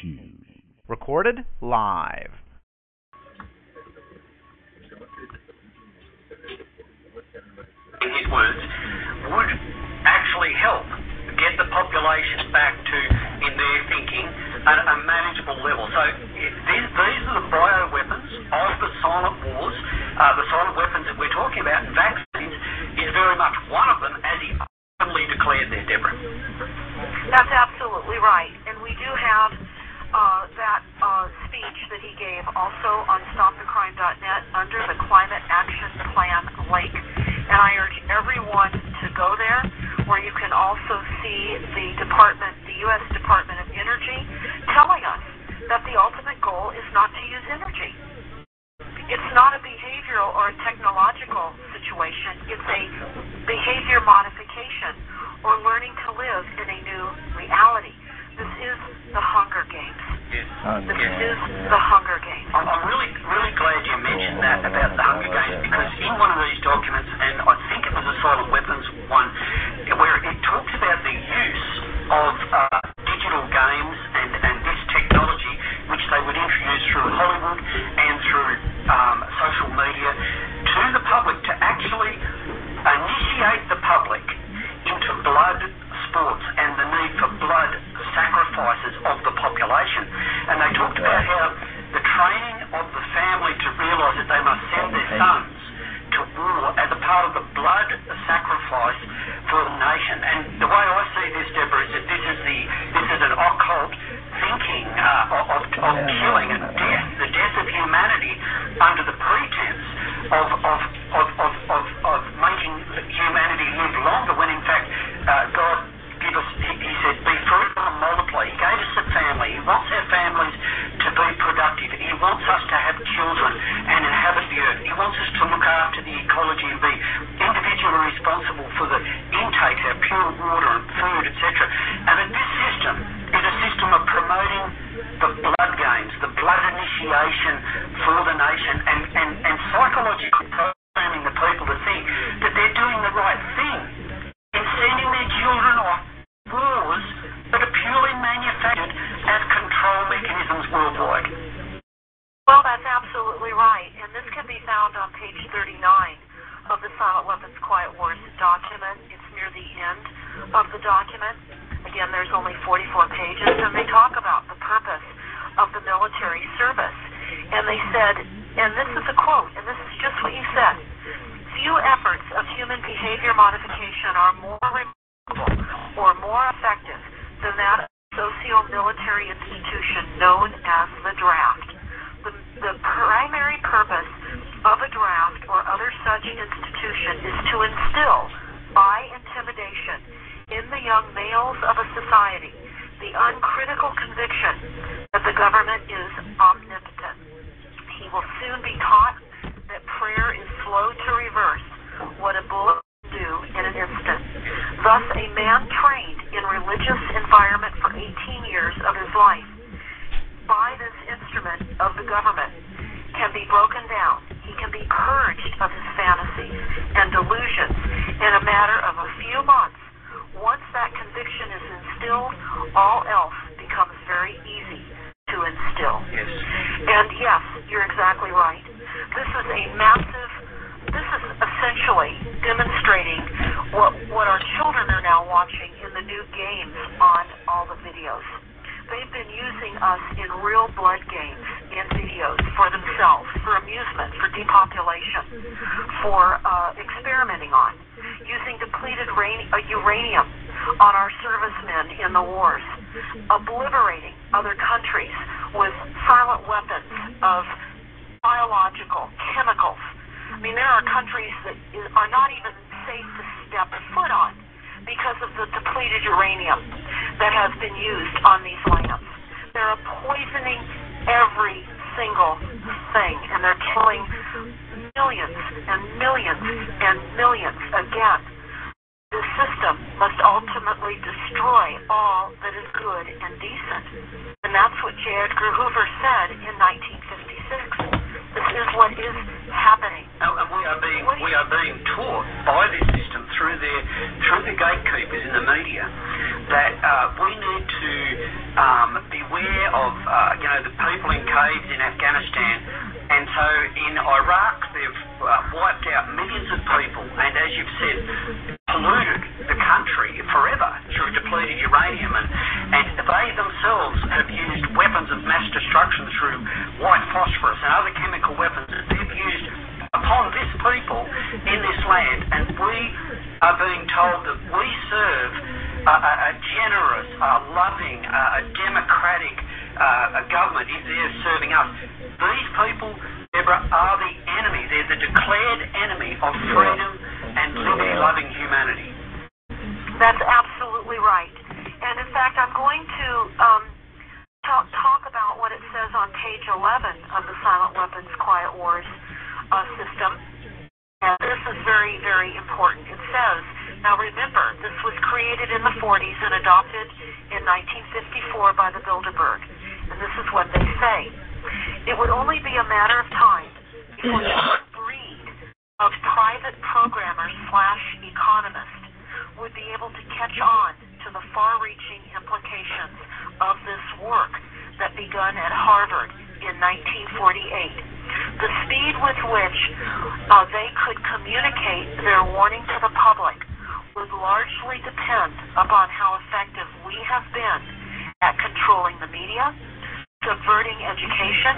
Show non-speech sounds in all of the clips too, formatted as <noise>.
shoes. Recorded live. in his words, would actually help get the population back to, in their thinking, a, a manageable level. So these, these are the bioweapons of the silent wars, uh, the silent weapons that we're talking about, and vaccines is very much one of them, as he openly declared there, Deborah. That's absolutely right. And we do have that uh, speech that he gave also on stopthecrime.net under the Climate Action Plan link. And I urge everyone to go there, where you can also see the department, the U.S. Department of Energy, telling us that the ultimate goal is not to use energy. It's not a behavioral or a technological situation. It's a behavior modification or learning to live in a new reality. This is the Hunger Games. Yes. This Yes. is the Hunger Games. I'm, I'm really, really glad you mentioned that about the Hunger Games because in one of these documents, and I think it was a silent weapons one, where it talks about the use of uh, digital games and, and this technology, which they would introduce through Hollywood and through um, social media to the public to actually initiate the public into blood sports and the need for blood sacrifices of the population. And they talked about how the training of the family to realise that they must send their sons to war as a part of the blood sacrifice for the nation. And the way I see this, Deborah, is that this is the this is an occult thinking uh, of, of killing and death, the death of humanity under the pretense of of, of, of, of, of making humanity live longer when in fact uh, God give us he, he said be multiply. He gave us a family. He wants our families to be productive. He wants us to have children and inhabit the earth. He wants us to look after the ecology and be individually responsible for the intakes, our pure water and food, etc. And that this system is a system of promoting the blood games, the blood initiation for the nation, and, and, and psychologically programming the people to think that they're doing the right thing being taught by this system through their through the gatekeepers in the media that uh, we need to um, beware of, uh, you know, the people in caves in Afghanistan. And so in Iraq, they've uh, wiped out millions of people, and as you've said, polluted the country forever through depleted uranium. And, and they themselves have used weapons of mass destruction through white phosphorus and other chemical weapons they've used upon this people in this land. And we are being told that we serve a, a generous, a loving, a democratic uh, government is there serving us. These people, Deborah, are the enemy. They're the declared enemy of freedom and liberty-loving humanity. That's absolutely right. And in fact, I'm going to um, talk, talk about what it says on page 11 of the Silent Weapons Quiet Wars uh, system. And this is very, very important. It says, now remember, this was created in the 40s and adopted in 1954 by the Bilderberg. And this is what they say. It would only be a matter of time before this breed of private programmers slash economists would be able to catch on to the far-reaching implications of this work that begun at Harvard in 1948. The speed with which uh, they could communicate their warning to the public would largely depend upon how effective we have been at controlling the media, subverting education,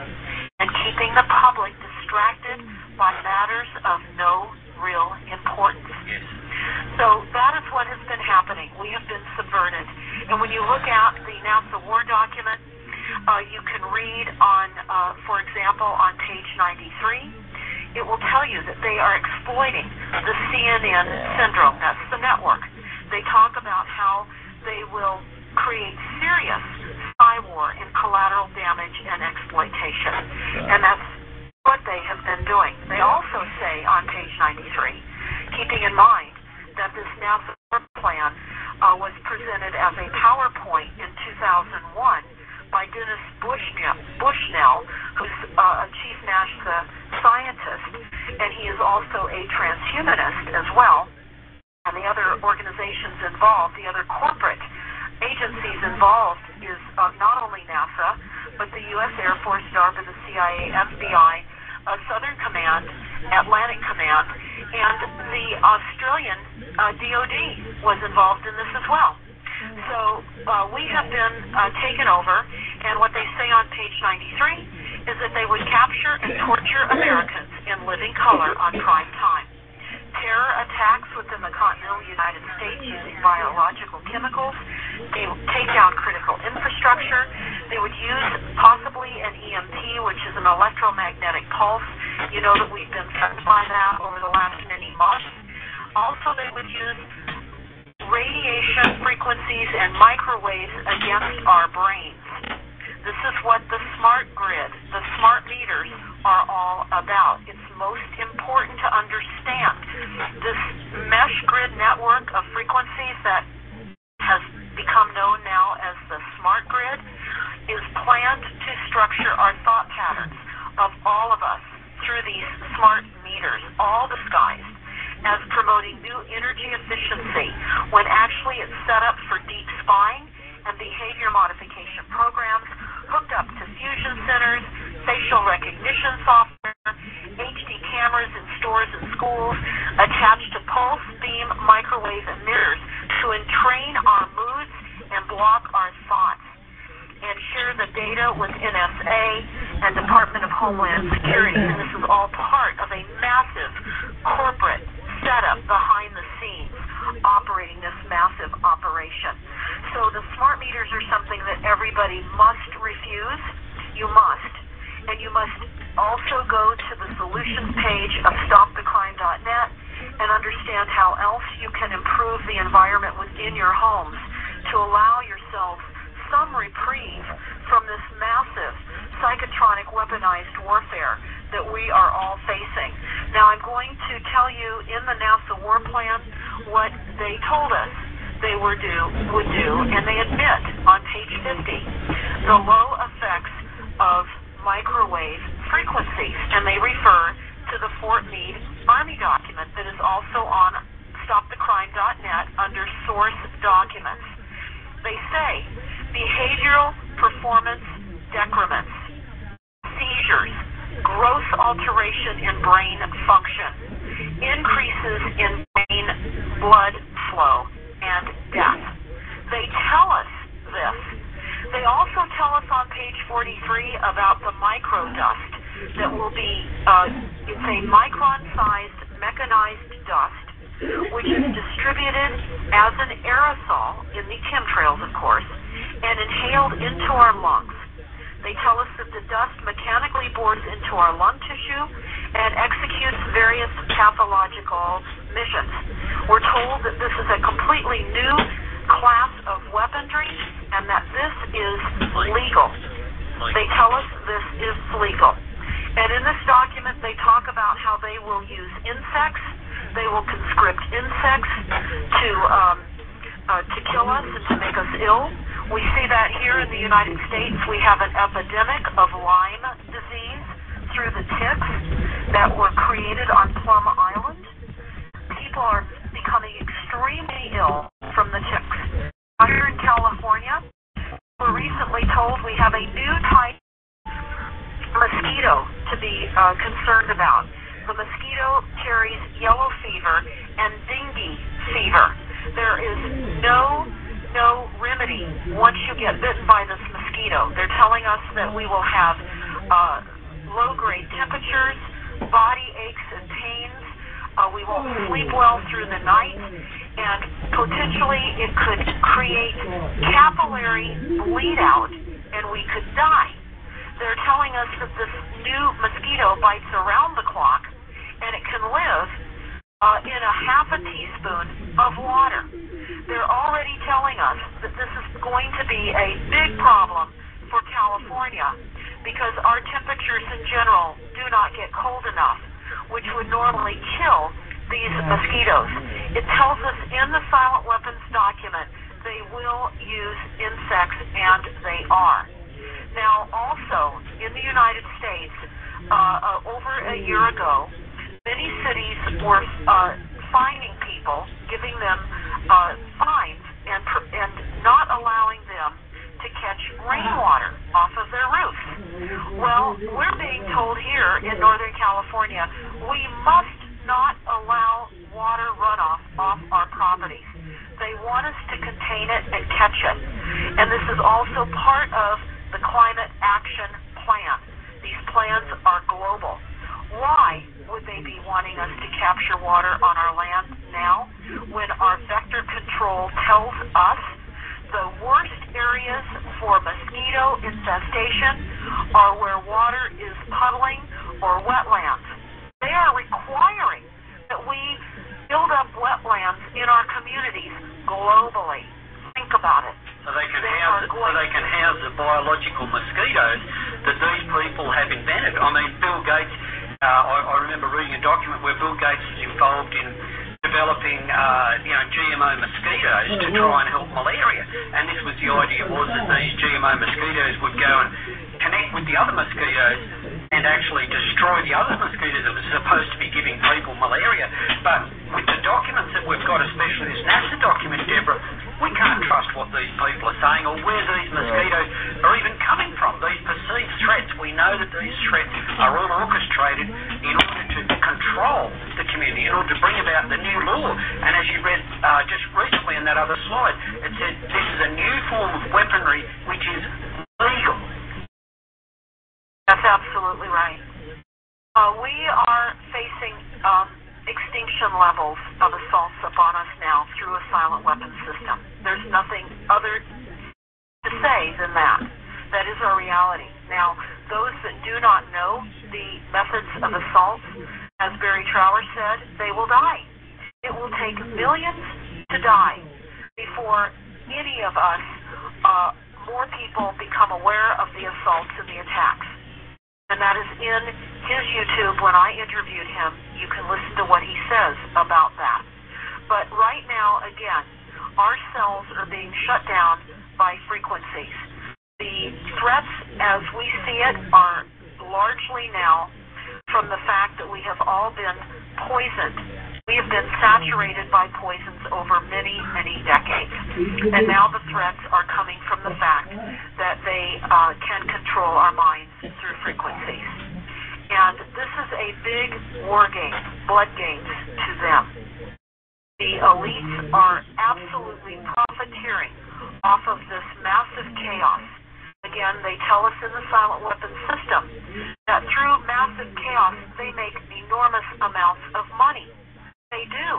and keeping the public distracted by matters of no real importance. So that is what has been happening. We have been subverted. And when you look at the NASA war document, uh, you can read on, uh, for example, on page 93, it will tell you that they are exploiting the CNN syndrome. That's the network. They talk about how they will create serious spy war and collateral damage and exploitation. And that's what they have been doing. They also say on page 93, keeping in mind that this NASA plan uh, was presented as a PowerPoint in 2001 by Dennis Bushnell, Bushnell who's uh, a chief NASA scientist, and he is also a transhumanist as well. And the other organizations involved, the other corporate agencies involved, is uh, not only NASA, but the U.S. Air Force, DARPA, the CIA, FBI, uh, Southern Command, Atlantic Command, and the Australian uh, DoD was involved in this as well. So uh, we have been uh, taken over, and what they say on page 93 is that they would capture and torture Americans in living color on prime time. Terror attacks within the continental United States using biological chemicals. They would take down critical infrastructure. They would use possibly an EMP, which is an electromagnetic pulse. You know that we've been threatened by that over the last many months. Also, they would use radiation frequencies and microwaves against our brains. This is what the smart grid, the smart meters are all about. It's most important to understand this mesh grid network of frequencies that has become known now as the smart grid is planned to structure our thought patterns of all of us through these smart meters, all disguised as promoting new energy efficiency when actually it's set up for deep spying and behavior modification programs hooked up to fusion centers, facial recognition software, HD cameras in stores and schools, attached to pulse beam microwave emitters to entrain our moods and block our thoughts and share the data with NSA and Department of Homeland Security. And this is all part of a massive corporate setup behind the scenes operating this massive operation. So the smart meters are something that everybody must refuse. You must. And you must also go to the solutions page of stopthecrime.net and understand how else you can improve the environment within your homes to allow yourselves some reprieve from this massive psychotronic weaponized warfare that we are all facing. Now, I'm going to tell you in the NASA war plan what they told us they were do, would do, and they admit on page 50 the low effects of microwave frequencies, and they refer to the Fort Meade Army document that is also on stopthecrime.net under source documents. they say behavioral performance decrements, seizures, gross alteration in brain function, increases in brain blood flow, and death. They tell us this. They also tell us on page 43 about the microdust that will be, uh, it's a micron-sized mechanized dust which is distributed as an aerosol in the chemtrails, of course, and inhaled into our lungs. They tell us that the dust mechanically bores into our lung tissue and executes various pathological missions. We're told that this is a completely new class of weaponry and that this is legal. They tell us this is legal. And in this document, they talk about how they will use insects they will conscript insects to um, uh, to kill us and to make us ill. We see that here in the United States. We have an epidemic of Lyme disease through the ticks that were created on Plum Island. People are becoming extremely ill from the ticks. Here in California, we're recently told we have a new type of mosquito to be uh, concerned about the mosquito carries yellow fever and dengue fever. There is no no remedy once you get bitten by this mosquito. They're telling us that we will have uh, low grade temperatures, body aches and pains. Uh, we won't sleep well through the night, and potentially it could create capillary bleed out, and we could die. They're telling us that this new mosquito bites around the clock and it can live uh, in a half a teaspoon of water. They're already telling us that this is going to be a big problem for California because our temperatures in general do not get cold enough, which would normally kill these mosquitoes. It tells us in the silent weapons document they will use insects, and they are. Now, also, in the United States, uh, uh, over a year ago, many cities were uh, fining people, giving them uh, fines, and and not allowing them to catch rainwater off of their roofs. Well, we're being told here in Northern California we must not allow water runoff off our properties. They want us to contain it and catch it. And this is also part of the climate action plan. These plans are global. Why would they be wanting us to capture water on our land now when our vector control tells us the worst areas for mosquito infestation are where threats as we see it are largely now from the fact that we have all been poisoned We have been saturated by poisons over many, many decades. And now the threats are coming from the fact that they uh, can control our minds through frequencies. And this is a big war game, blood games to them. The elites are absolutely profiteering off of this massive chaos. Again, they tell us in the silent weapons system that through massive chaos, they make enormous amounts of money. They do.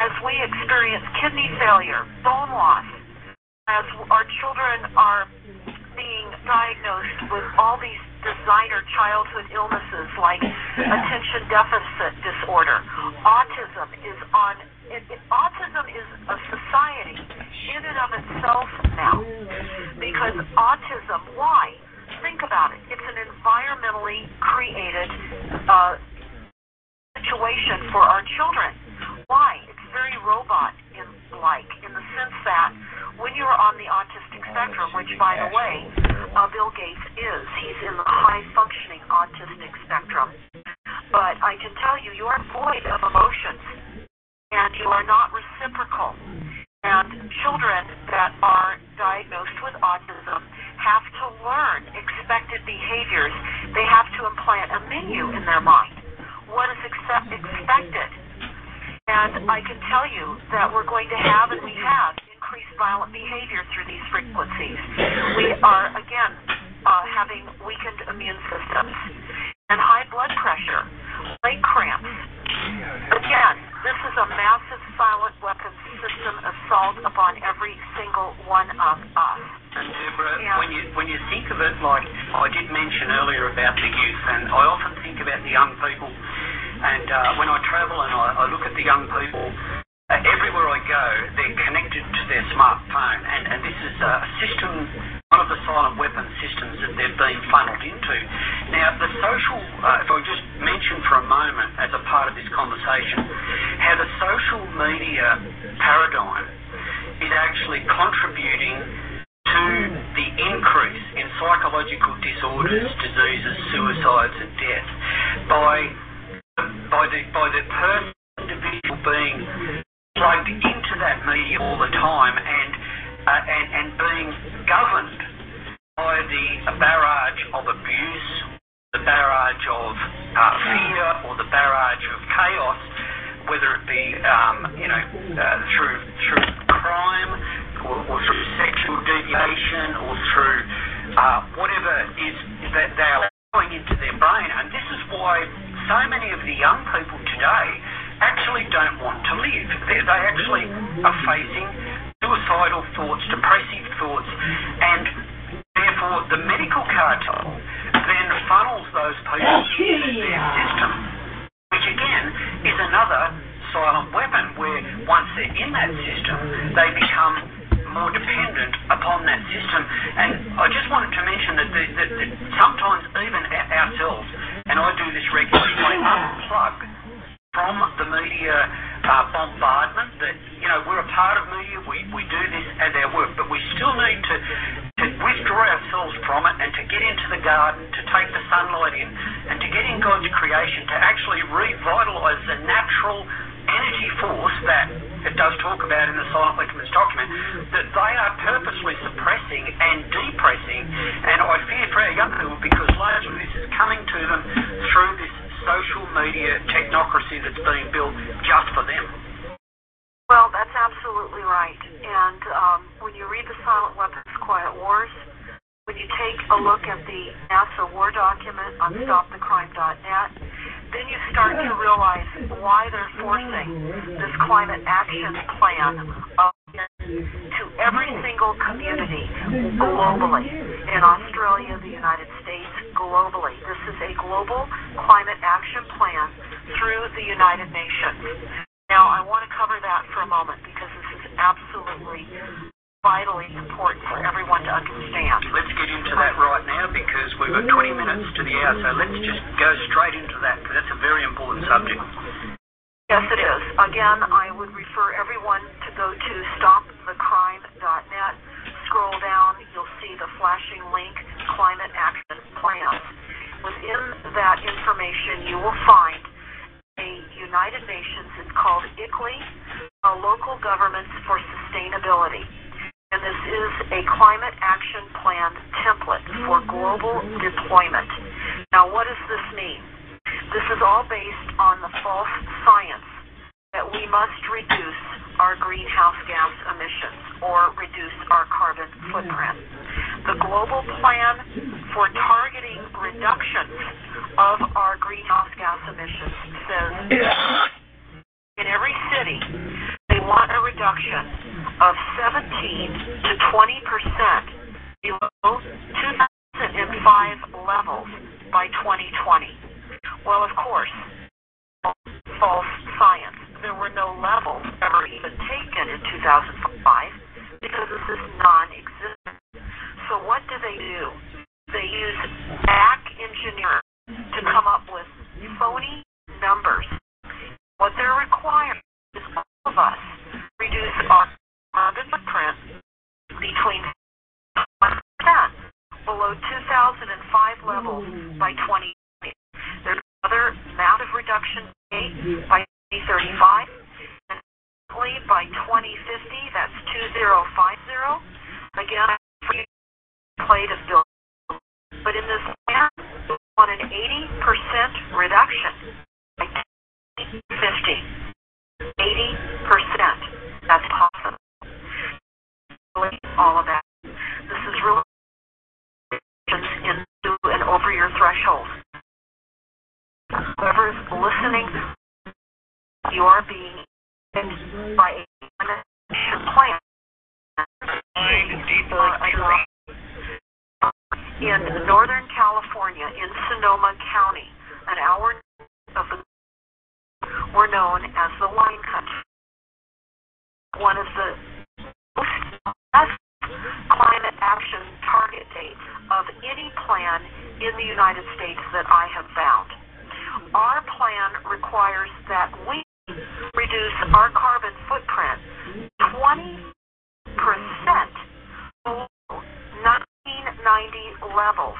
As we experience kidney failure, bone loss, as our children are being diagnosed with all these designer childhood illnesses like attention deficit disorder, autism is on. It, it, autism is a society in and of itself now because autism. Why? Think about it. It's an environmentally created uh, situation for our children. Why? It's very robot in like in the sense that when you're on the autistic spectrum, which by the way, uh, Bill Gates is, he's in the high functioning autistic spectrum. But I can tell you, you are void of emotions and you are not reciprocal. And children that are diagnosed with autism have to learn expected behaviors. They have to implant a menu in their mind what is accept, expected. And I can tell you that we're going to have, and we have, increased violent behavior through these frequencies. We are, again, uh, having weakened immune systems and high blood pressure, leg cramps. Again, this is a massive silent weapons system assault upon every single one of us. And Deborah, yeah. when you when you think of it, like I did mention earlier about the youth, and I often think about the young people. And uh, when I travel and I, I look at the young people, uh, everywhere I go, they're connected to their smartphone, and and this is a system, one of the silent weapon systems that they've been funneled into. Now, the social, uh, if I just mention for a moment as a part of this conversation, how the social media paradigm is actually contributing to the increase in psychological disorders, diseases, suicides, and death by by the by the person individual being plugged into that media all the time and and and being governed by the barrage of abuse, the barrage of uh, fear, or the barrage of chaos, whether it be um, you know uh, through through crime or, or through sexual deviation or through uh, whatever is that they are going into their brain. And this is why so many of the young people today actually don't want to live. They, they actually are facing suicidal thoughts, depressive thoughts, and therefore the medical cartel then funnels those people oh, into their system, which again is another silent weapon where once they're in that system, they become more dependent upon that system. And I just wanted to mention that, the, that, that sometimes even ourselves, and I do this regularly, I unplug from the media uh, bombardment that, you know, we're a part of media, we, we do this as our work, but we still need to, to withdraw ourselves from it and to get into the garden, to take the sunlight in, and to get in God's creation, to actually revitalise the natural energy force that it does talk about in the Silent Weapons document, that they are purposely suppressing and depressing. And I fear for our young people because largely this is coming to them through this social media technocracy that's being built just for them. Well, that's absolutely right. And um, when you read the Silent Weapons Quiet Wars, when you take a look at the NASA War document on StopTheCrime.net, then you start to realize why they're forcing this climate action plan to every single community globally in Australia, the United States, globally. This is a global climate action plan through the United Nations. Now, I want to cover that for a moment because this is absolutely vitally important for everyone to understand. Let's get into that right now because we've got 20 minutes to the hour, so let's just go straight into that because that's a very important subject. Yes, it is. Again, I would refer everyone to go to stopthecrime.net. Scroll down, you'll see the flashing link, Climate Action Plan. Within that information, you will find a United Nations, it's called specifically uh, local governments for sustainability. And this is a climate action plan template for global deployment. Now, what does this mean? This is all based on the false science that we must reduce our greenhouse gas emissions or reduce our carbon footprint. The global plan for targeting reductions of our greenhouse gas emissions says in every city they want a reduction of 17 to 20 percent below 2005 levels by 2020. Well, of course, false science. There were no levels ever even taken in 2005 because this is non-existent. So what do they do? They use back engineering to come up with phony numbers. What they're requiring is all of us reduce our carbon footprint between 10 below 2005 levels by 2020. There's another amount of reduction by 2035. And by 2050, that's 2050. Again, plate of bill. But in this plan, we want an 80% reduction by 2050. 80%. That's possible. All of that. This is really into and over your threshold. Whoever is listening, you are being by a plan. In Northern California, in Sonoma County, an hour of the were known as the wine country. One of the most climate action target dates of any plan in the United States that I have found. Our plan requires that we reduce our carbon footprint 20% below 1990 levels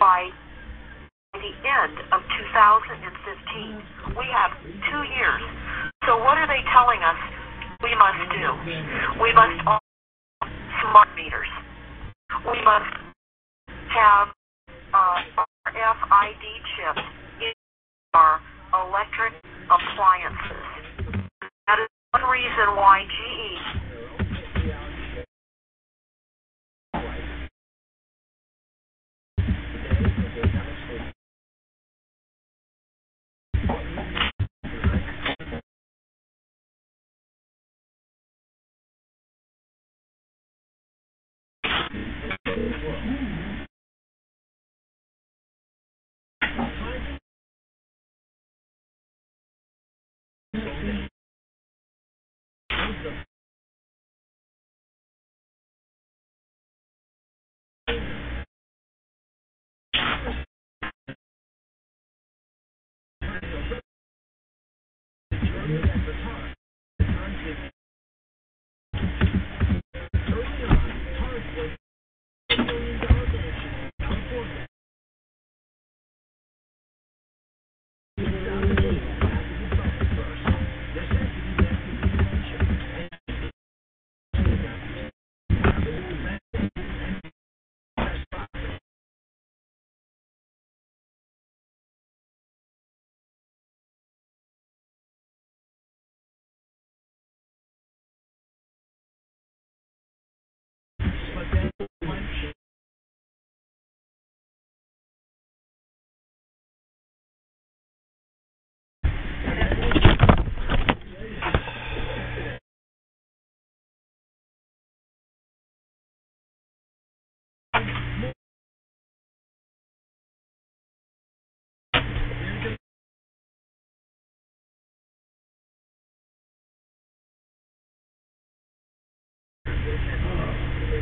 by the end of 2015. We have two years. So what are they telling us we must do? We must all smart meters. We must have uh, RFID chips in our electric appliances. That is one reason why GE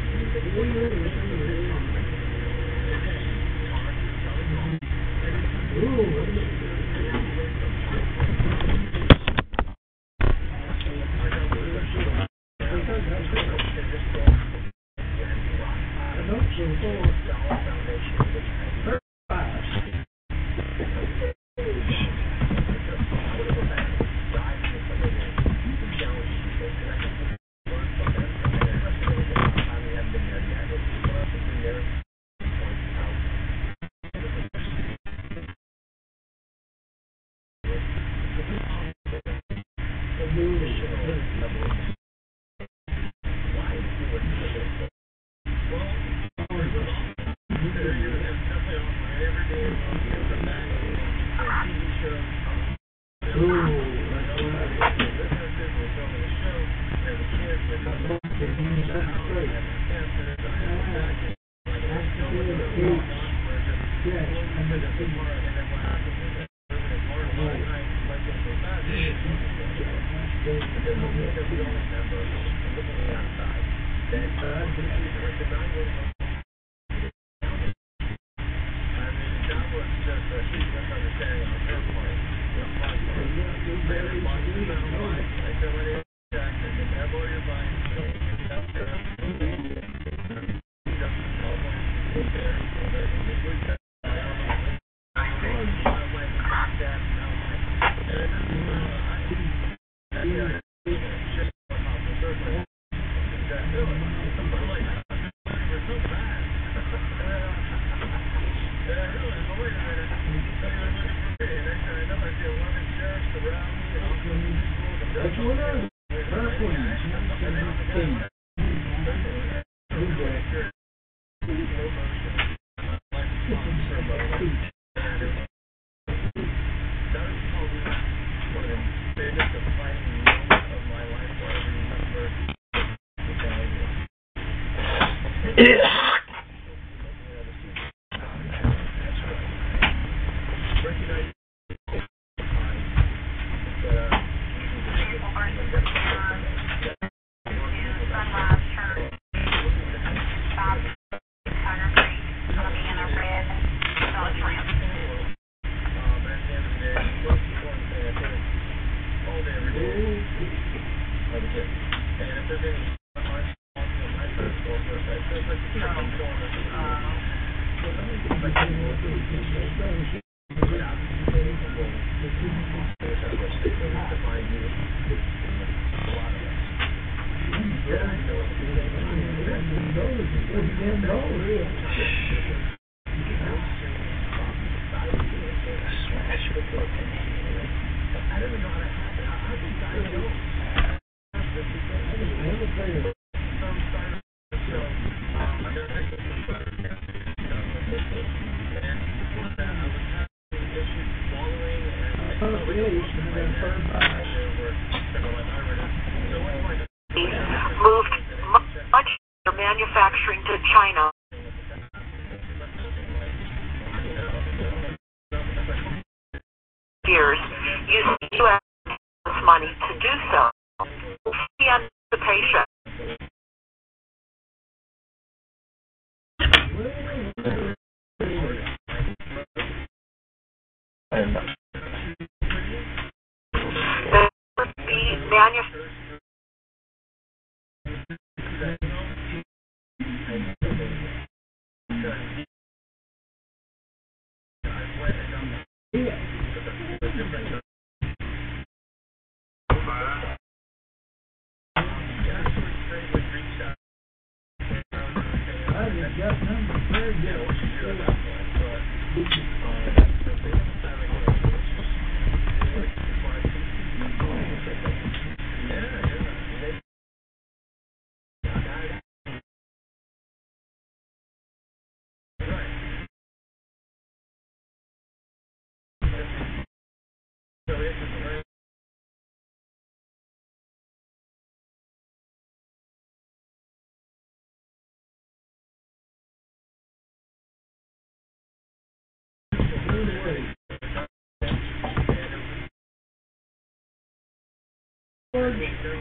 Thank you. Moved coordinator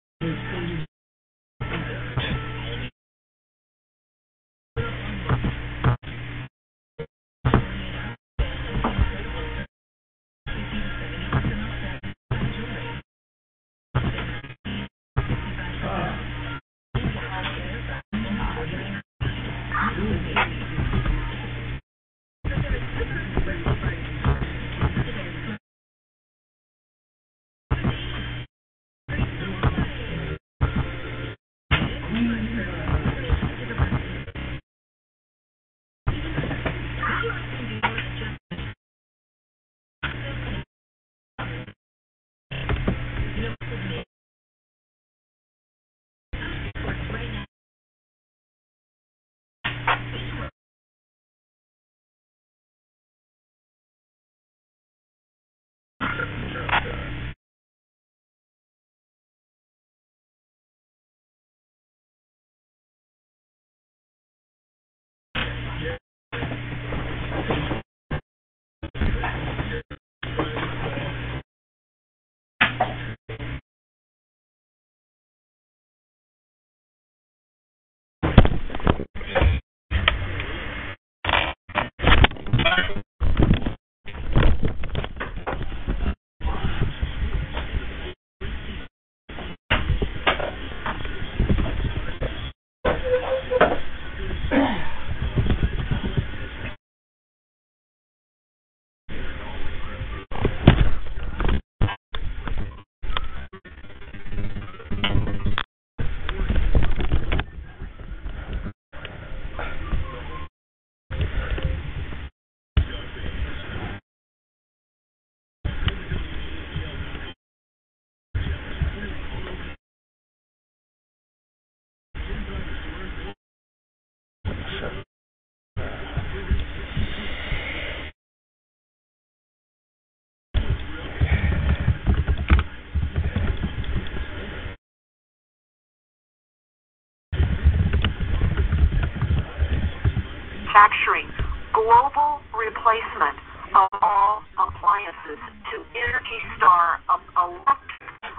manufacturing global replacement of all appliances to Energy Star of electric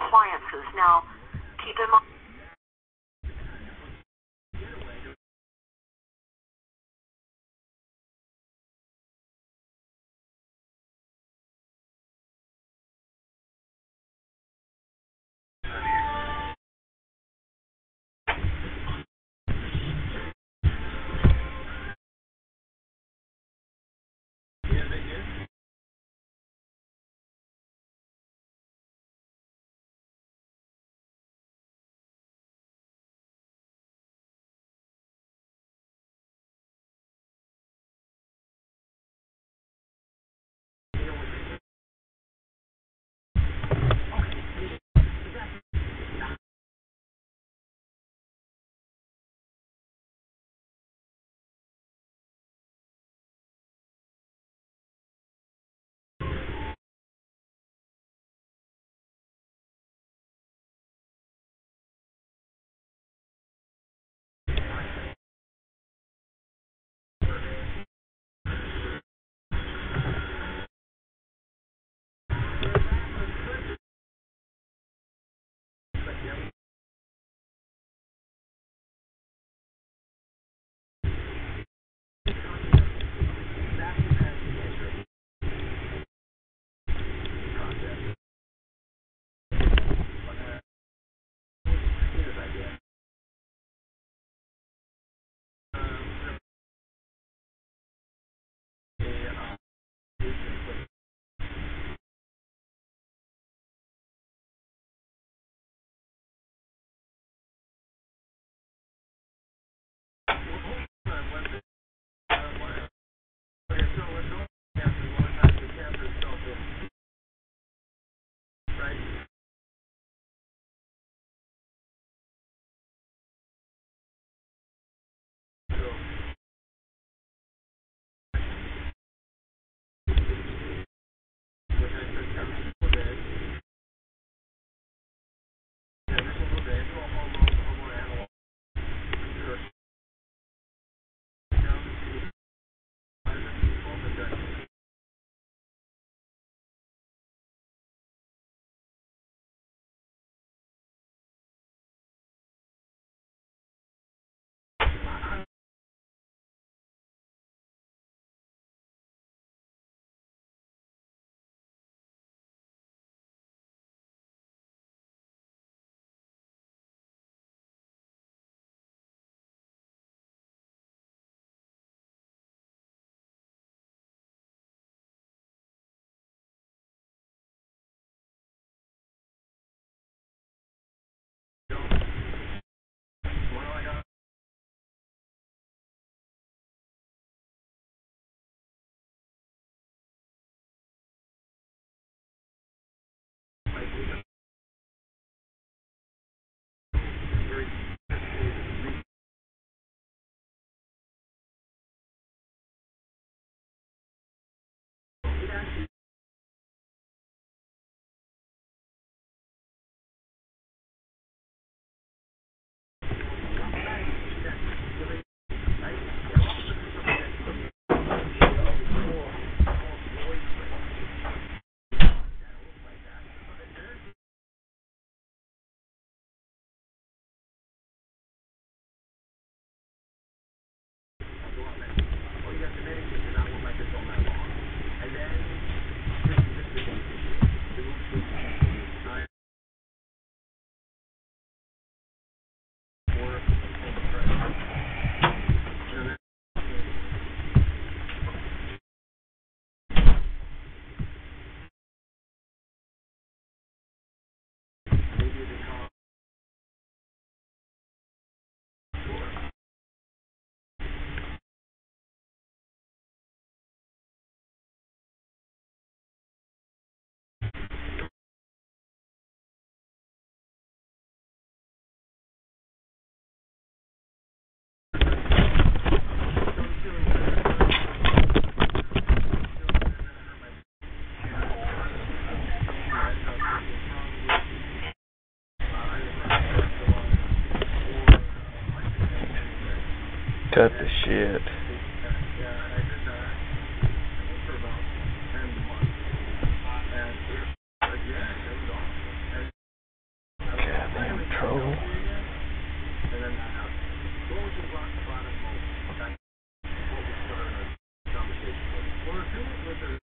appliances. Now, keep in mind. Cut the shit. Goddamn troll.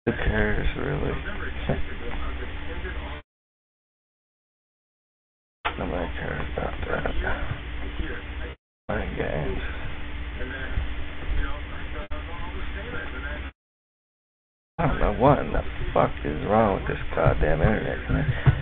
Who cares, really? Nobody cares about that. Playing games. I don't know what in the fuck is wrong with this goddamn internet,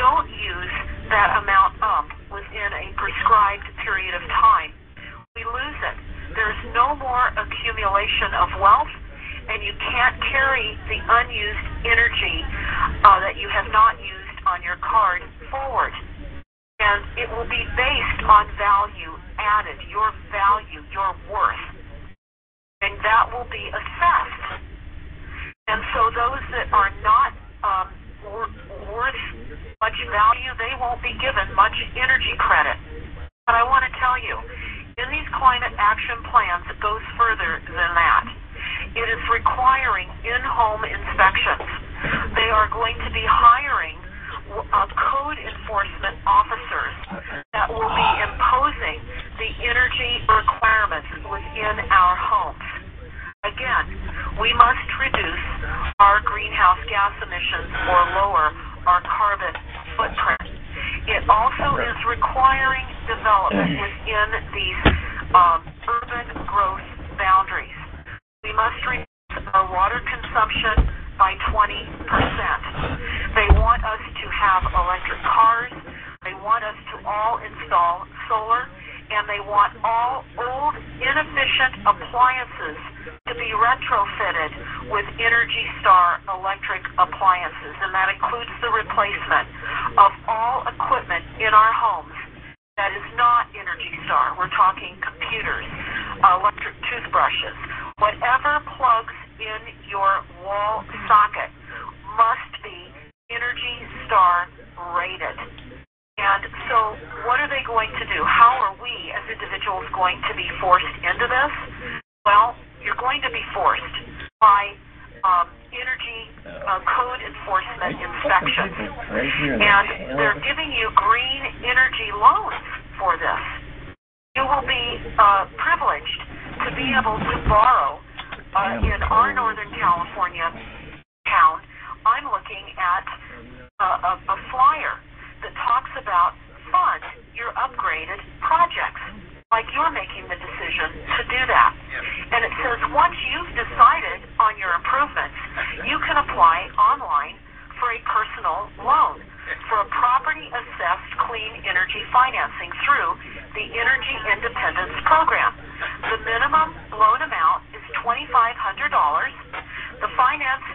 don't use that amount up within a prescribed period of time, we lose it. There's no more accumulation of wealth, and you can't carry the unused energy uh, that you have not used on your card forward. And it will be based on value added, your value, your worth. And that will be assessed. And so those that are not um, wor- worth much value, they won't be given much energy credit. But I want to tell you, in these climate action plans, it goes further than that. It is requiring in-home inspections. They are going to be hiring uh, code enforcement officers that will be imposing the energy requirements within our homes. Again, we must reduce our greenhouse gas emissions or lower our carbon footprint. It also is requiring development <clears throat> within these um, urban growth boundaries. We must reduce our water consumption by 20%. They want us to have electric cars. They want us to all install solar old, inefficient appliances to be retrofitted with Energy Star electric appliances, and that includes the replacement of all equipment in our homes that is not Energy Star. We're talking computers, electric toothbrushes, whatever plugs in your wall socket must be Energy Star rated. And so, what are they going to do? How are we as individuals going to be forced into this? Well, you're going to be forced by um, energy uh, code enforcement inspections. And they're giving you green energy loans for this. You will be uh, privileged to be able to borrow uh, in our Northern California town. I'm looking at uh, a, a flyer that talks about fund your upgraded projects, like you're making the decision to do that. And it says once you've decided on your improvements, you can apply online for a personal loan for a property assessed clean energy financing through the Energy Independence Program. The minimum loan amount is $2,500. The finance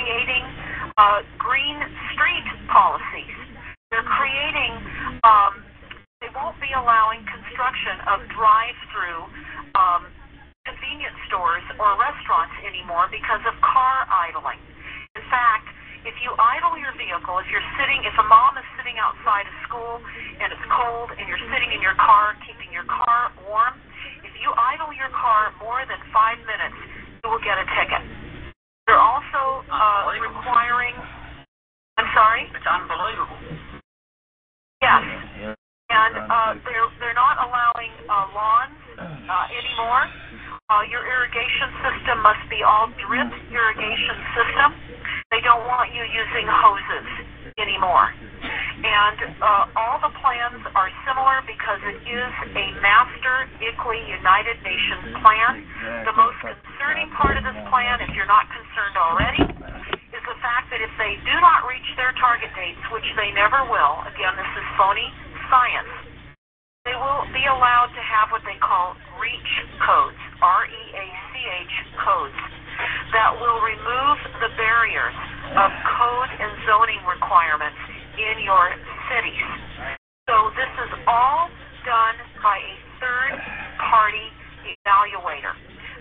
creating uh, green street policies. They're creating, um, they won't be allowing construction of drive-through um, convenience stores or restaurants anymore because of car idling. In fact, if you idle your vehicle, if you're sitting, if a mom is sitting outside of school and it's cold and you're sitting in your car keeping your car warm, if you idle your car more than five minutes, you will get a ticket. They're also uh, requiring. I'm sorry. It's unbelievable. Yes, and uh, they're they're not allowing uh, lawns uh, anymore. Uh, your irrigation system must be all drip irrigation system. They don't want you using hoses anymore. And uh, all the plans are similar because it is a master ICLEI United Nations plan. The most concerning part of this plan, if you're not concerned already, is the fact that if they do not reach their target dates, which they never will, again, this is phony science, they will be allowed to have what they call REACH codes, R-E-A-C-H codes, that will remove the barriers of code and zoning requirements in your cities. So this is all done by a third party evaluator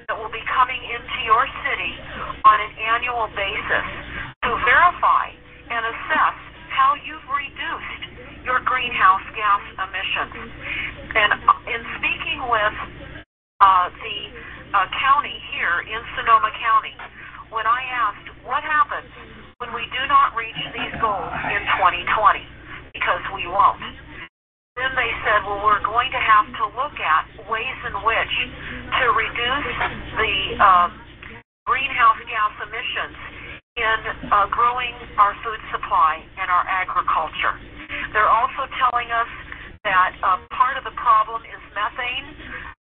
that will be coming into your city on an annual basis to verify and assess how you've reduced your greenhouse gas emissions. And uh, in speaking with uh, the uh, county here in Sonoma County, when I asked what happens when we do not reach these goals in 2020, because we won't. Then they said, well, we're going to have to look at ways in which to reduce the uh, greenhouse gas emissions in uh, growing our food supply and our agriculture. They're also telling us that uh, part of the problem is methane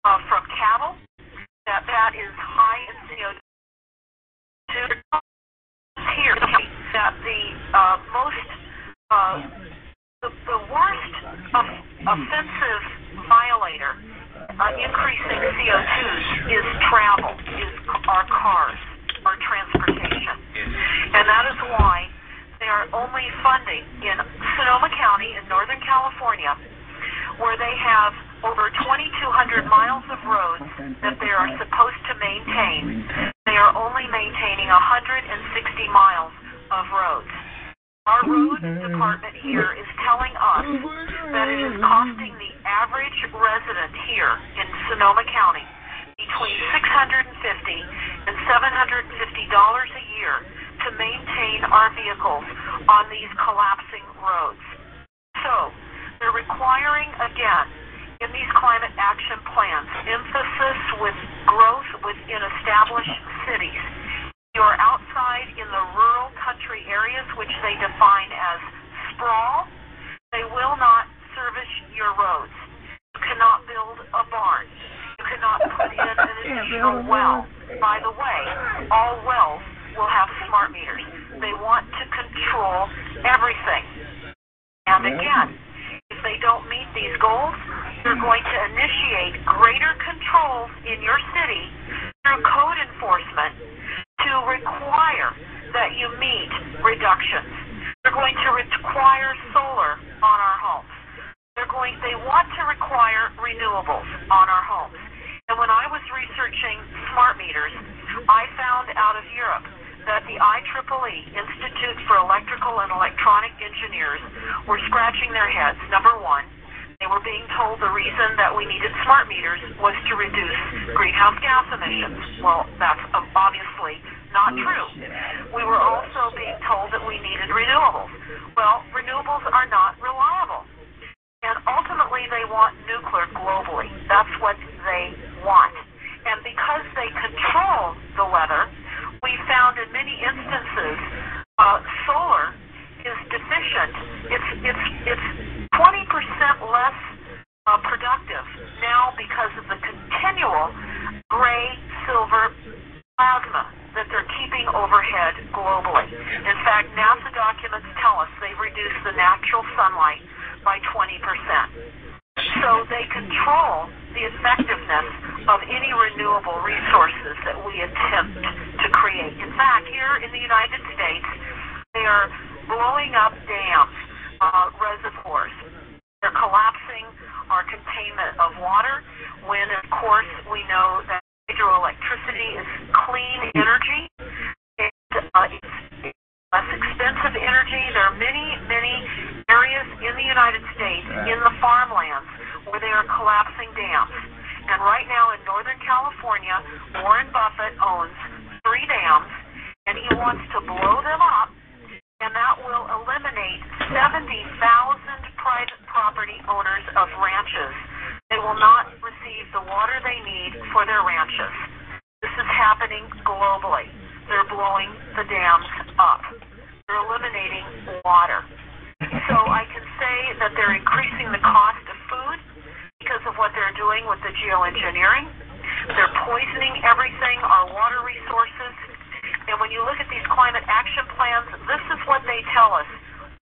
uh, from cattle, that that is high in CO2. Here, that the uh, most uh, the, the worst of, offensive violator uh, increasing CO2s is travel, is our cars, our transportation. And that is why they are only funding in Sonoma County in Northern California, where they have over 2,200 miles of roads that renewable resources that we attempt to create. In fact, here in the United States, they are blowing up dams, uh, reservoirs. They're collapsing our containment of water when, of course, we know that hydroelectricity is clean energy. And, uh, it's less expensive energy. There are many, many areas in the United States, in the farmlands, where they are collapsing dams. And right now in Northern California, Warren Buffett owns three dams, and he wants to blow them up and that will eliminate 70,000 private property owners of ranches. They will not receive the water they need for their ranches. This is happening globally. They're blowing the dams up. They're eliminating water. So I can say that they're increasing the cost of food because of what they're doing with the geoengineering. They're poisoning everything, our water resources. And when you look at these climate action plans, this is what they tell us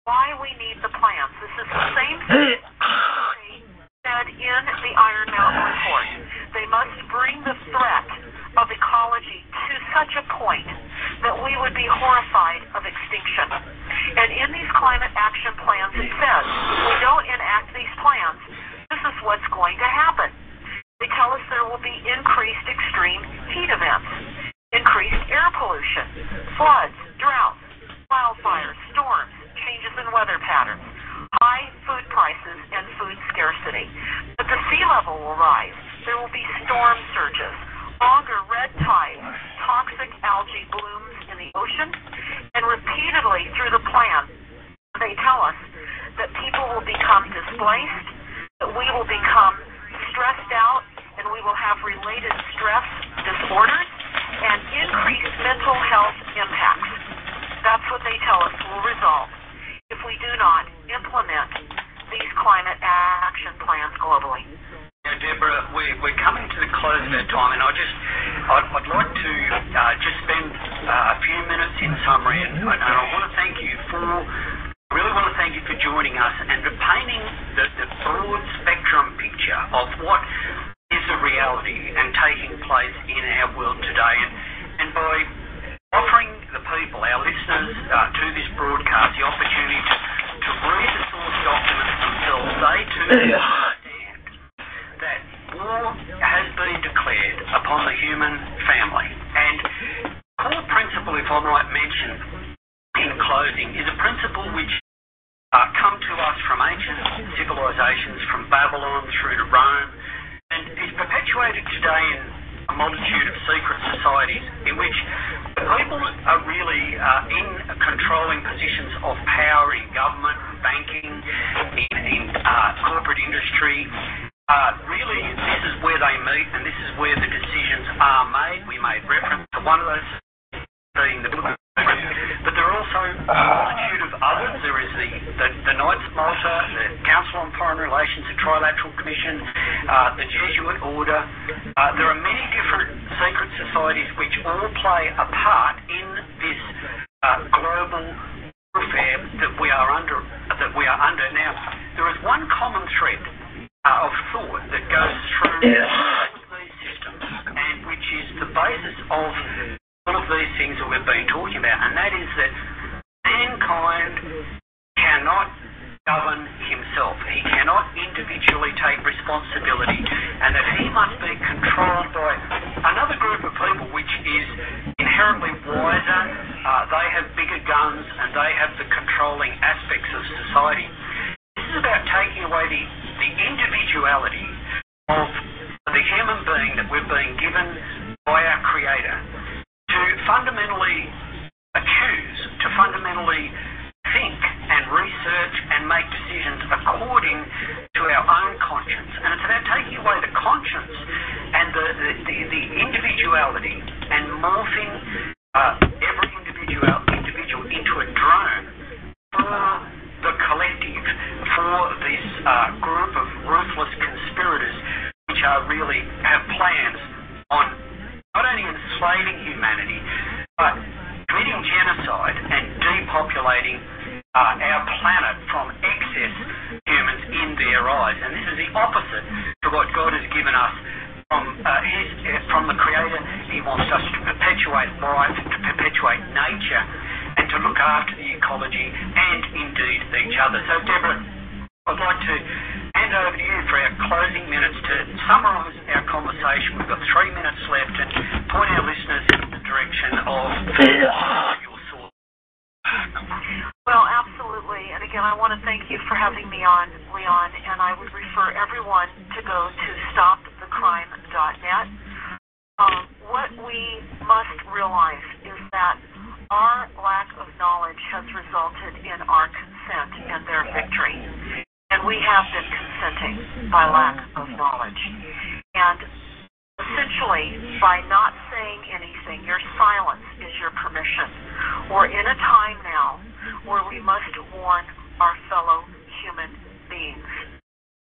why we need the plans. This is the same thing said in the Iron Mountain report. They must bring the threat of ecology to such a point that we would be horrified of extinction. And in these climate action plans, it says we don't enact these plans, this is what's going to happen. They tell us there will be increased extreme heat events increased air pollution, floods, droughts, wildfires, storms, changes in weather patterns, high food prices, and food scarcity. But the sea level will rise. There will be storm surges, longer red tides, toxic algae blooms in the ocean, and repeatedly through the plan, they tell us that people will become displaced, we will become stressed out, and we will have related stress disorders and increased mental health impacts. That's what they tell us will result if we do not implement these climate action plans globally. Now, Deborah, we're, we're coming to the close of our time, and I just, I'd, I'd like to uh, just spend uh, a few minutes in summary, and, and I want to thank you for, I really want to thank you for joining us and for painting the, the broad spectrum picture of what is a reality and taking place in our world today, and, and by offering the people, our listeners, uh, to this broadcast the opportunity to, to read the source documents themselves, they too this is the opposite to what God has given us from uh, his, uh, from the Creator. He wants us to perpetuate life, to perpetuate nature, and to look after the ecology and indeed each other. So, Deborah, I'd like to hand over to you for our closing minutes to summarise our conversation. We've got three minutes left and point our listeners in the direction of your thoughts. Well, absolutely. And again, I want to thank you for having me on, Leon. And I would refer everyone to go to stopthecrime.net. Um, what we must realize is that our lack of knowledge has resulted in our consent and their victory. And we have been consenting by lack of knowledge. And essentially, by not saying anything, your silence is your permission. We're in a time now where we must warn our fellow human beings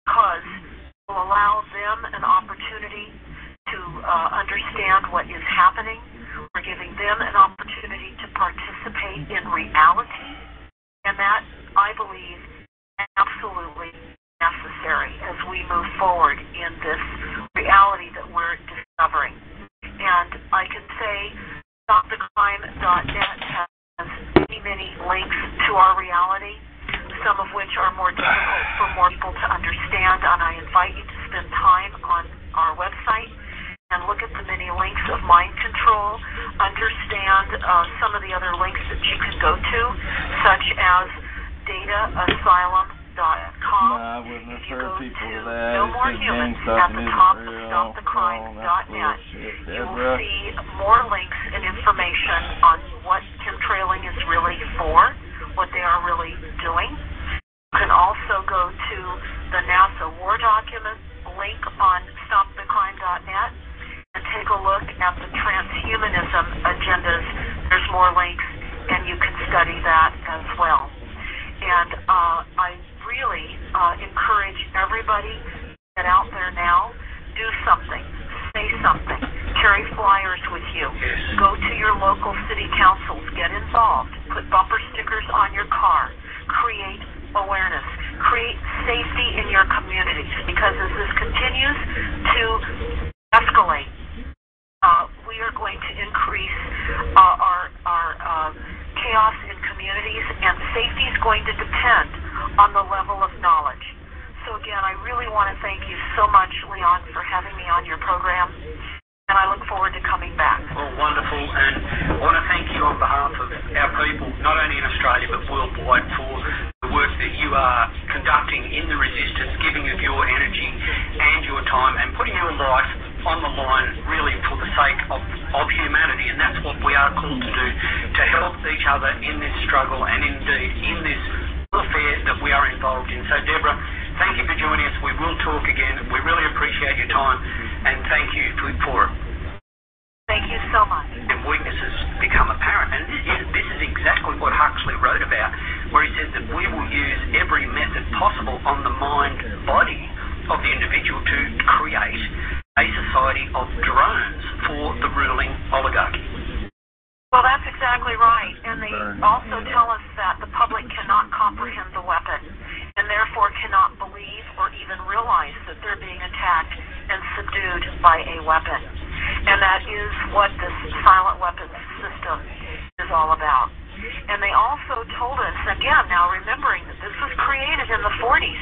because it will allow them an opportunity to uh, understand what is happening. We're giving them an opportunity to participate in reality. And that, I believe, is absolutely necessary as we move forward in this reality that we're discovering. And I can say stopthecrime.net has many, many links to our reality, some of which are more difficult for more people to understand. And I invite you to spend time on our website and look at the many links of mind control. Understand uh, some of the other links that you can go to, such as data, asylum, no, I wouldn't refer go people to to that. No More Humans at the top of. StopTheCrime.net, you will see more links and information on what chemtrailing is really for, what they are really doing. You can also go to the NASA War Document link on StopTheCrime.net and take a look at the transhumanism agendas. There's more links, and you can study that as well. And uh, I really uh, encourage everybody get out there now, do something, say something, carry flyers with you, go to your local city councils, get involved, put bumper stickers on your car, create awareness, create safety in your communities. Because as this continues to escalate, uh, we are going to increase uh, our our uh, chaos in communities, and safety is going to depend on the level of knowledge. So again, I really want to thank you so much, Leon, for having me on your program, and I look forward to coming back. Well, wonderful, and I want to thank you on behalf of our people, not only in Australia but worldwide, for the work that you are conducting in the resistance, giving of your energy and your time, and putting your life on the line really for the sake of, of humanity, and that's what we are called to do, to help each other in this struggle and indeed in this affair that we are involved in. So, Deborah, thank you for joining us. We will talk again. We really appreciate your time, and thank you for, for it Thank you so much. and weaknesses become apparent. And this is, this is exactly what Huxley wrote about, where he said that we will use every method possible on the mind body of the individual to create a society of drones for the ruling oligarchy. Well, that's exactly right. And they also tell us that the public cannot comprehend the weapon and therefore cannot believe or even realize that they're being attacked and subdued by a weapon. And that is what this silent weapons system is all about. And they also told us, again, now remembering that this was created in the 40s,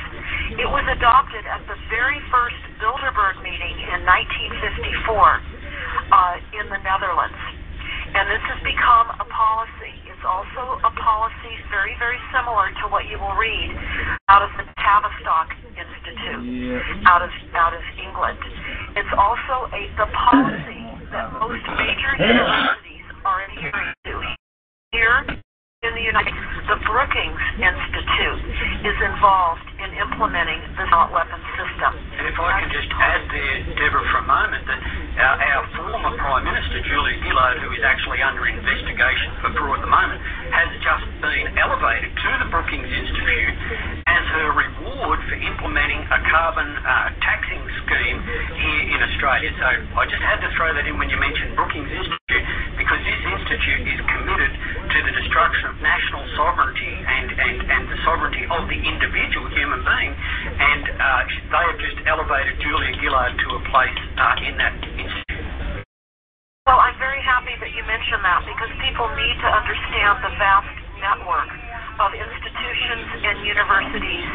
it was adopted at the very first Bilderberg meeting in 1954 uh, in the Netherlands. And this has become a policy. It's also a policy very, very similar to what you will read out of the Tavistock Institute out of out of England. It's also a the policy that most major universities are adhering to. Here in the United States, the Brookings Institute is involved in implementing the assault weapons system. And if I can just add there, Deborah, for a moment, that our, our former Prime Minister, Julia Gillard, who is actually under investigation for fraud at the moment, has just been elevated to the Brookings Institute as her reward for implementing a carbon uh, taxing scheme here in Australia. So I just had to throw that in when you mentioned Brookings Institute, because this institute is committed to the destruction of national sovereignty and, and, and the sovereignty of the individual human being. And uh, they have just elevated Julia Gillard to a place uh, in that institute. Well, I'm very happy that you mentioned that because people need to understand the vast network of institutions and universities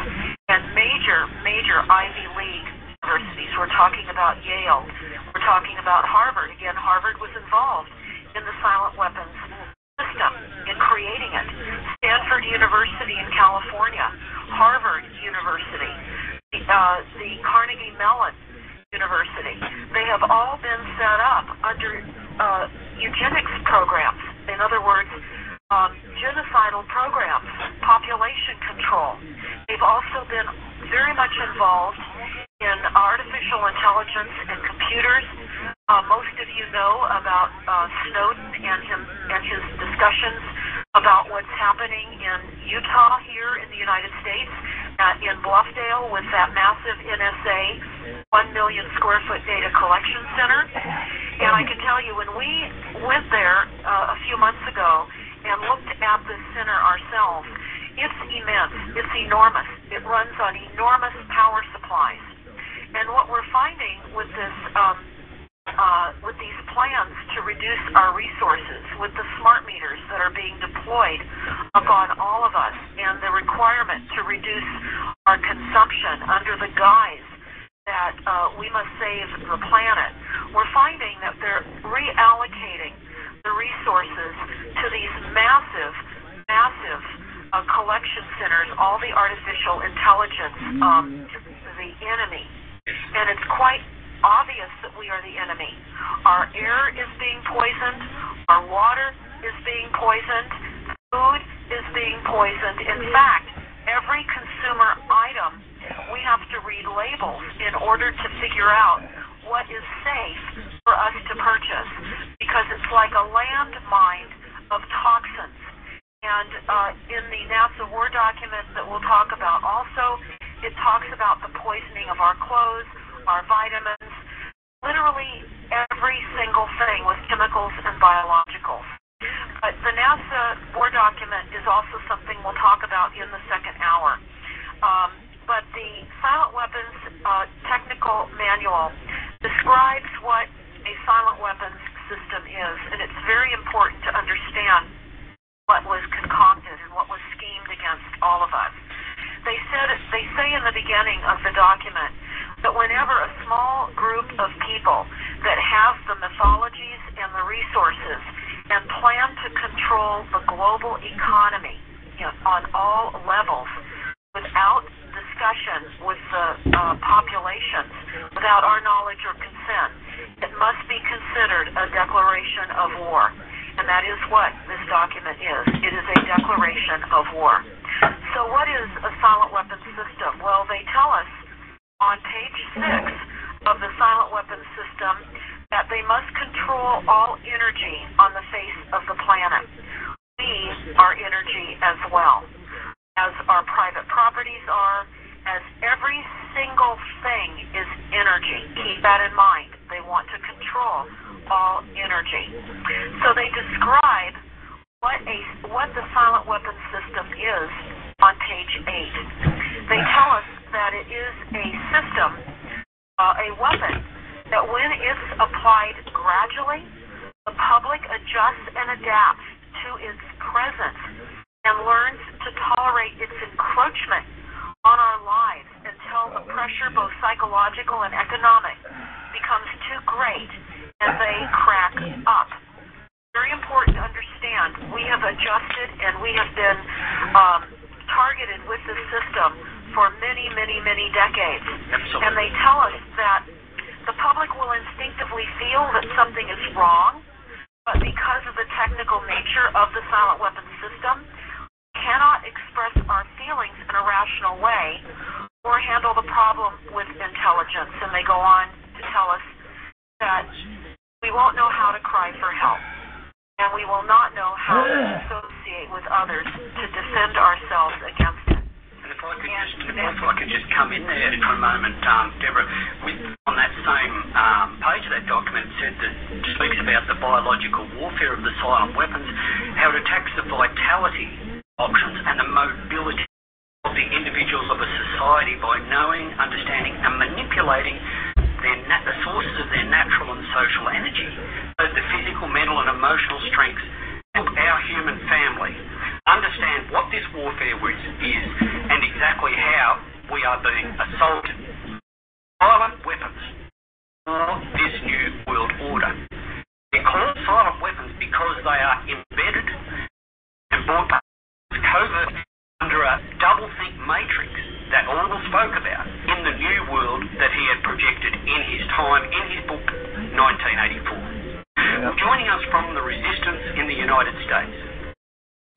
and major, major Ivy League universities. We're talking about Yale. We're talking about Harvard. Again, Harvard was involved in the silent weapons system in creating it. Stanford University in California, Harvard University, the, uh, the Carnegie Mellon University. They have all been set up under uh, eugenics programs. In other words, um, genocidal programs, population control. They've also been very much involved in artificial intelligence and computers. Uh, most of you know about uh, Snowden and him and his discussions about what's happening in Utah here in the United States, uh, in Bluffdale with that massive NSA one million square foot data collection center. And I can tell you, when we went there uh, a few months ago and looked at this center ourselves, it's immense. It's enormous. It runs on enormous power supplies. And what we're finding with this, um, uh, with these plans to reduce our resources, with the smart meters that are being deployed upon all of us, and the requirement to reduce our consumption under the guise that uh, we must save the planet, we're finding that they're reallocating the resources to these massive, massive uh, election centers, all the artificial intelligence, um, the enemy. And it's quite obvious that we are the enemy. Our air is being poisoned, our water is being poisoned, food is being poisoned. In fact, every consumer item, we have to read labels in order to figure out what is safe for us to purchase because it's like a landmine of toxins. And uh, in the NASA War document that we'll talk about also, it talks about the poisoning of our clothes, our vitamins, literally every single thing with chemicals and biologicals. But the NASA War document is also something we'll talk about in the second hour. Um, but the silent weapons uh, technical manual silent weapons, how it attacks the vitality options and the mobility of the individuals of a society by knowing, understanding, and manipulating the sources of their natural and social energy, both the physical, mental, and emotional strengths of our human family. Understand what this warfare is, and exactly how we are being assaulted. Silent weapons for this new world order. They're called silent weapons because they are embedded and brought by covert under a double-think matrix that Orwell spoke about in the new world that he had projected in his time in his book 1984. Joining us from the resistance in the United States,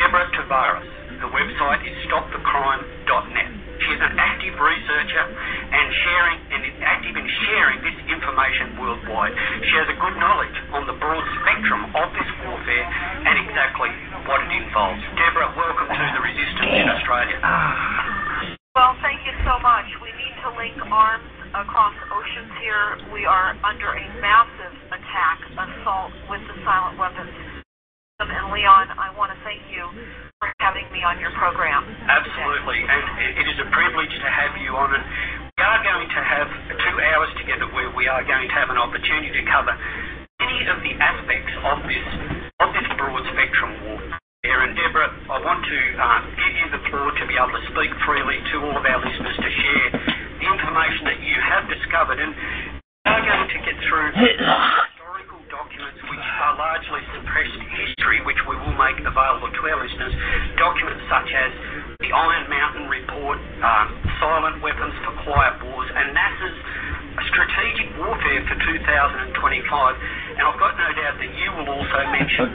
Deborah Tavares. The website is stopthecrime.net. She's an active researcher and sharing and is active in sharing this information worldwide. She has a good knowledge on the broad spectrum of this warfare and exactly what it involves. Deborah, welcome to the resistance in Australia. <sighs> Well, thank you so much. We need to link arms across oceans here. We are under a massive attack, assault with the silent weapons. And Leon, I want to thank you for having me on your program. Absolutely, and it- is a privilege to have you on. And we are going to have two hours together where we are going to have an opportunity to cover many of the aspects of this of this broad spectrum warfare. And Deborah, I want to uh, give you the floor to be able to speak freely to all of our listeners to share the information that you have discovered. And we are going to get through which are largely suppressed history, which we will make available to our listeners. Documents such as the Iron Mountain report, um, Silent Weapons for Quiet Wars, and NASA's Strategic Warfare for 2025. And I've got no doubt that you will also mention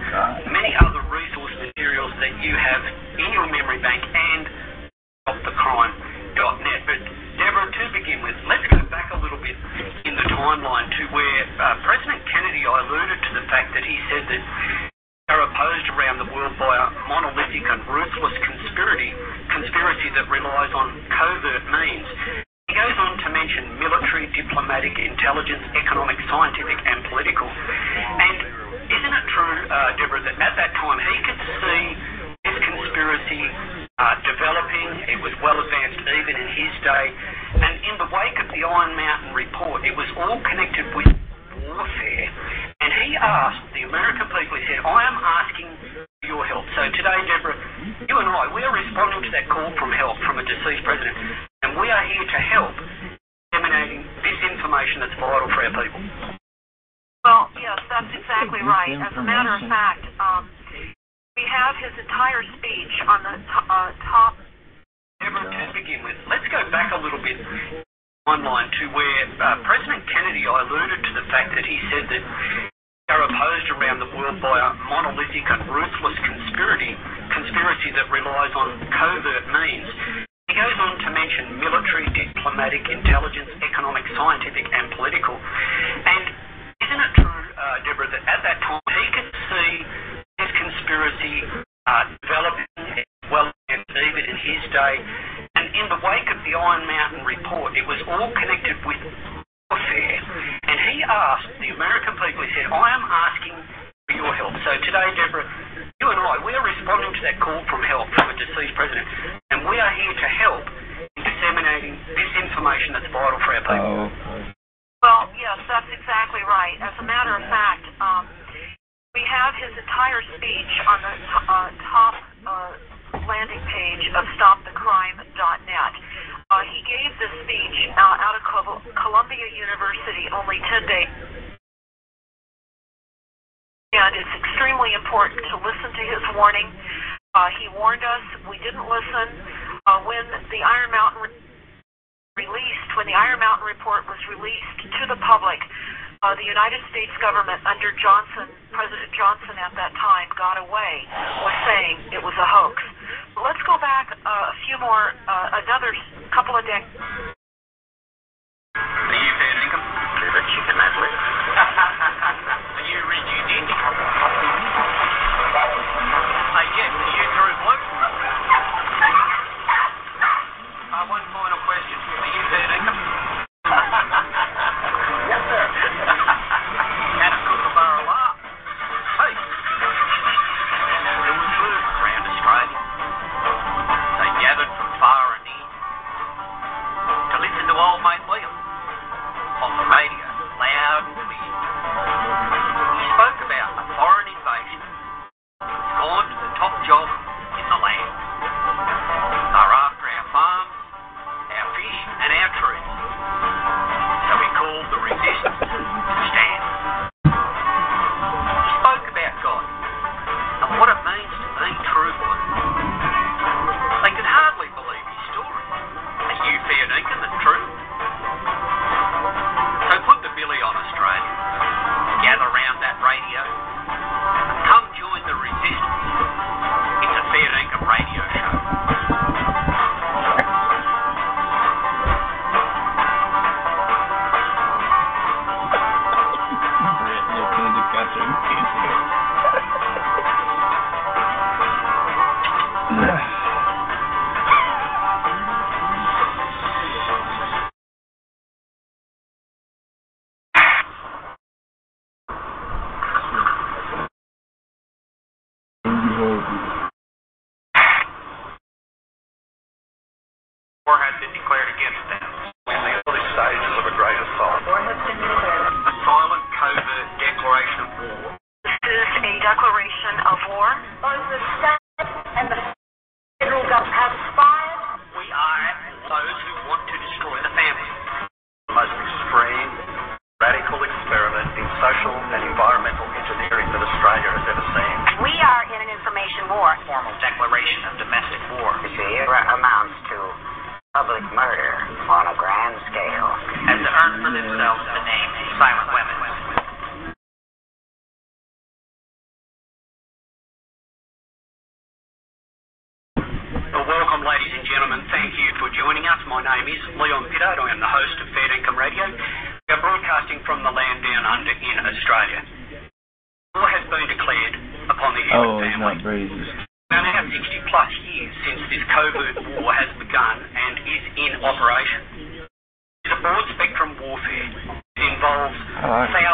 many other resource materials that you have in your memory bank and stopthecrime.net. But Deborah, to begin with, let's go back a little bit in the timeline to where uh, President Kennedy I alluded to the fact that he said that are opposed around the world by a monolithic and ruthless conspiracy, conspiracy that relies on covert means. He goes on to mention military, diplomatic, intelligence, economic, scientific, and political. And isn't it true, uh, Deborah, that at that time he could see this conspiracy developing? It was well advanced even in his day. And in the wake of the Iron Mountain report, it was all connected with warfare. And he asked the American people, he said, I am asking for your help. So today, Deborah, you and I, we are responding to that call from help from a deceased president. And we are here to help disseminating this information that's vital for our people. Well, yes, that's exactly right. As a matter of fact, um, we have his entire speech on the uh, top. Deborah, to begin with, let's go back a little bit timeline to where uh, President Kennedy alluded to the fact that he said that we are opposed around the world by a monolithic and ruthless conspiracy, conspiracy that relies on covert means. He goes on to mention military, diplomatic, intelligence, economic, scientific, and political. And isn't it true, uh, Deborah, that at that time he could see conspiracy uh, developing well and even in his day? And in the wake of the Iron Mountain report, it was all connected with warfare. And he asked the American people, he said, I am asking for your help. So today, Deborah, you and I, we are responding to that call from help from a deceased president. And we are here to help in disseminating this information that's vital for our people. Oh, Well, yes, that's exactly right. As a matter of fact, um, we have his entire speech on the uh, top uh, landing page of stopthecrime.net. Uh, he gave this speech uh, out of Col- Columbia University only 10 days. And it's extremely important to listen to his warning. Uh, he warned us. We didn't listen. Uh, when the Iron Mountain re- released, when the Iron Mountain report was released to the public, uh, the United States government under Johnson, President Johnson at that time, got away with saying it was a hoax. But let's go back uh, a few more, uh, another couple of decades. Involves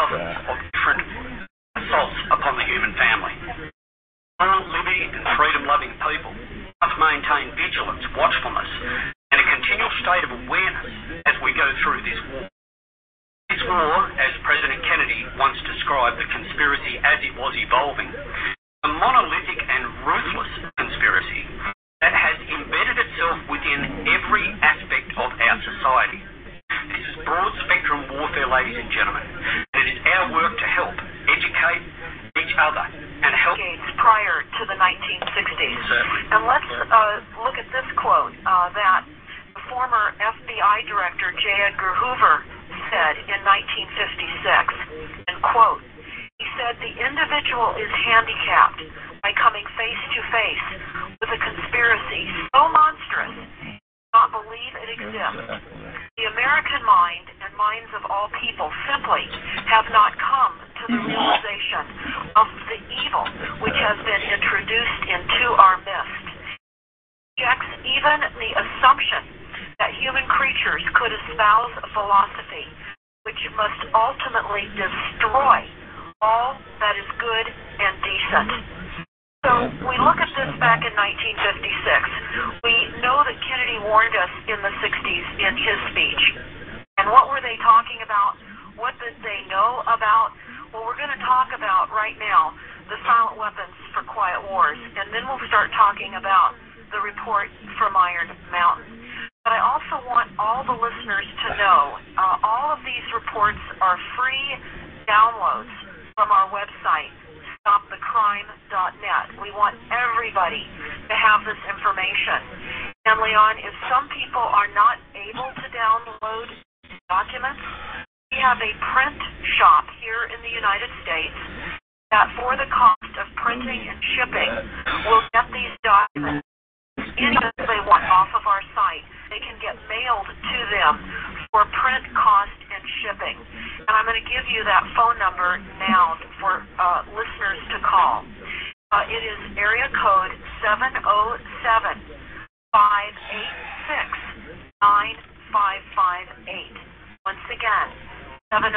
707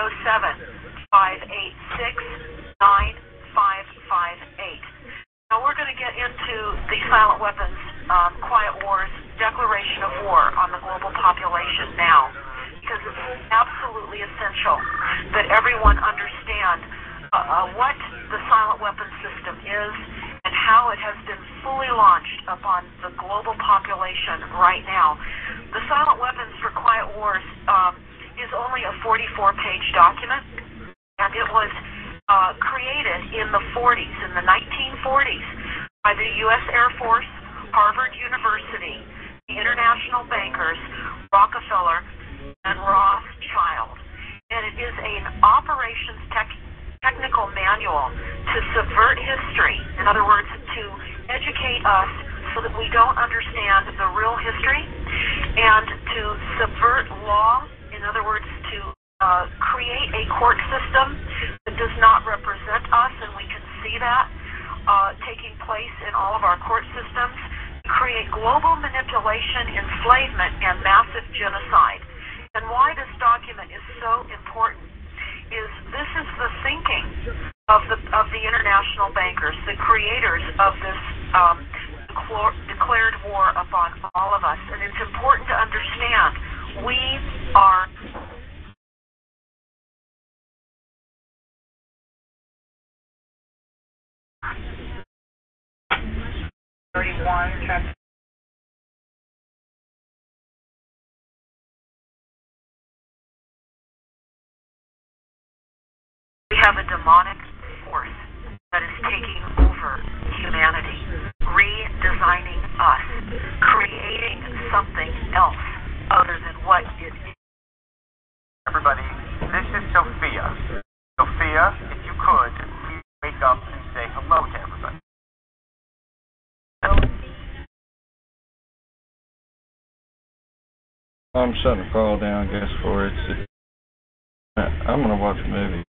586 9558. Now we're going to get into the silent weapons, um, quiet wars, declaration of war on the global population now, because it's absolutely essential that everyone understand uh, uh, what the silent weapons system is and how it has been fully launched upon the global population right now. The silent weapons for quiet wars um, is only a 44-page document, and it was uh, created in the 40s, in the 1940s, by the U.S. Air Force, Harvard University, the international bankers, Rockefeller, and Rothschild. And it is an operations tech, technical manual to subvert history, in other words, to educate us so that we don't understand the real history, and to subvert law, other words, to uh, create a court system that does not represent us, and we can see that uh, taking place in all of our court systems, create global manipulation, enslavement, and massive genocide. And why this document is so important is this is the thinking of the of the international bankers, the creators of this um, declared war upon all of us, and it's important to understand we are Thirty-one. We have a demonic force that is taking over humanity, redesigning us, creating something else other than what it is. Everybody, this is Sophia. Sophia, if you could, please wake up and say hello to everybody. I'm shutting the call down, guess for it. I'm gonna watch a movie.